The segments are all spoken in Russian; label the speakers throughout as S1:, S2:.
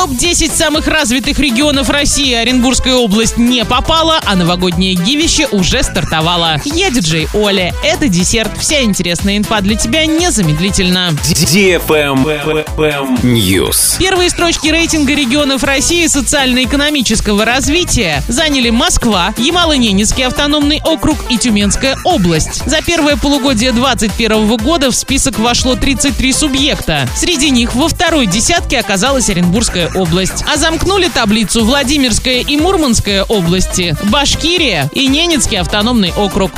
S1: топ-10 самых развитых регионов России Оренбургская область не попала, а новогоднее гивище уже стартовало. Я диджей Оля. Это десерт. Вся интересная инфа для тебя незамедлительно.
S2: News.
S1: Первые строчки рейтинга регионов России социально-экономического развития заняли Москва, Ямало-Ненецкий автономный округ и Тюменская область. За первое полугодие 2021 года в список вошло 33 субъекта. Среди них во второй десятке оказалась Оренбургская область. А замкнули таблицу Владимирская и Мурманская области, Башкирия и Ненецкий автономный округ.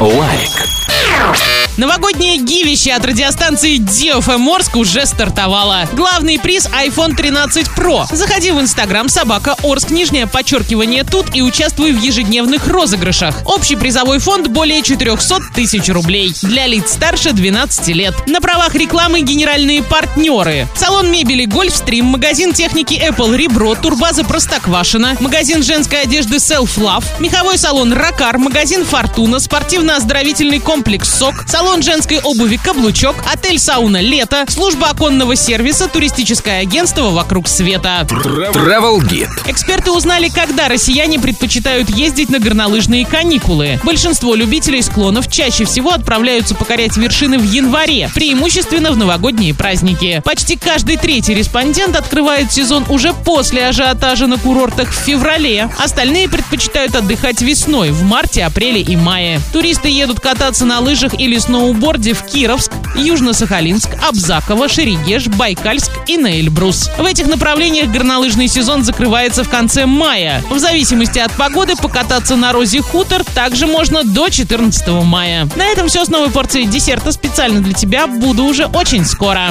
S2: Лайк.
S1: Новогоднее giveaway от радиостанции DFM Орск уже стартовало. Главный приз iPhone 13 Pro. Заходи в Инстаграм собака Орск, нижнее подчеркивание тут и участвуй в ежедневных розыгрышах. Общий призовой фонд более 400 тысяч рублей. Для лиц старше 12 лет. На правах рекламы генеральные партнеры. Салон мебели Гольфстрим, магазин техники Apple Ребро, турбаза Простоквашина, магазин женской одежды Self Love, меховой салон Ракар, магазин Фортуна, спортивно-оздоровительный комплекс СОК, салон женской обуви «Каблучок», отель «Сауна Лето», служба оконного сервиса, туристическое агентство «Вокруг света».
S2: Travel Guide.
S1: Эксперты узнали, когда россияне предпочитают ездить на горнолыжные каникулы. Большинство любителей склонов чаще всего отправляются покорять вершины в январе, преимущественно в новогодние праздники. Почти каждый третий респондент открывает сезон уже после ажиотажа на курортах в феврале. Остальные предпочитают отдыхать весной, в марте, апреле и мае. Туристы едут кататься на лыжах или сноуборде в Кировск, Южно-Сахалинск, Абзаково, Шерегеш, Байкальск и на Эльбрус. В этих направлениях горнолыжный сезон закрывается в конце мая. В зависимости от погоды покататься на Розе Хутор также можно до 14 мая. На этом все с новой порцией десерта специально для тебя. Буду уже очень скоро.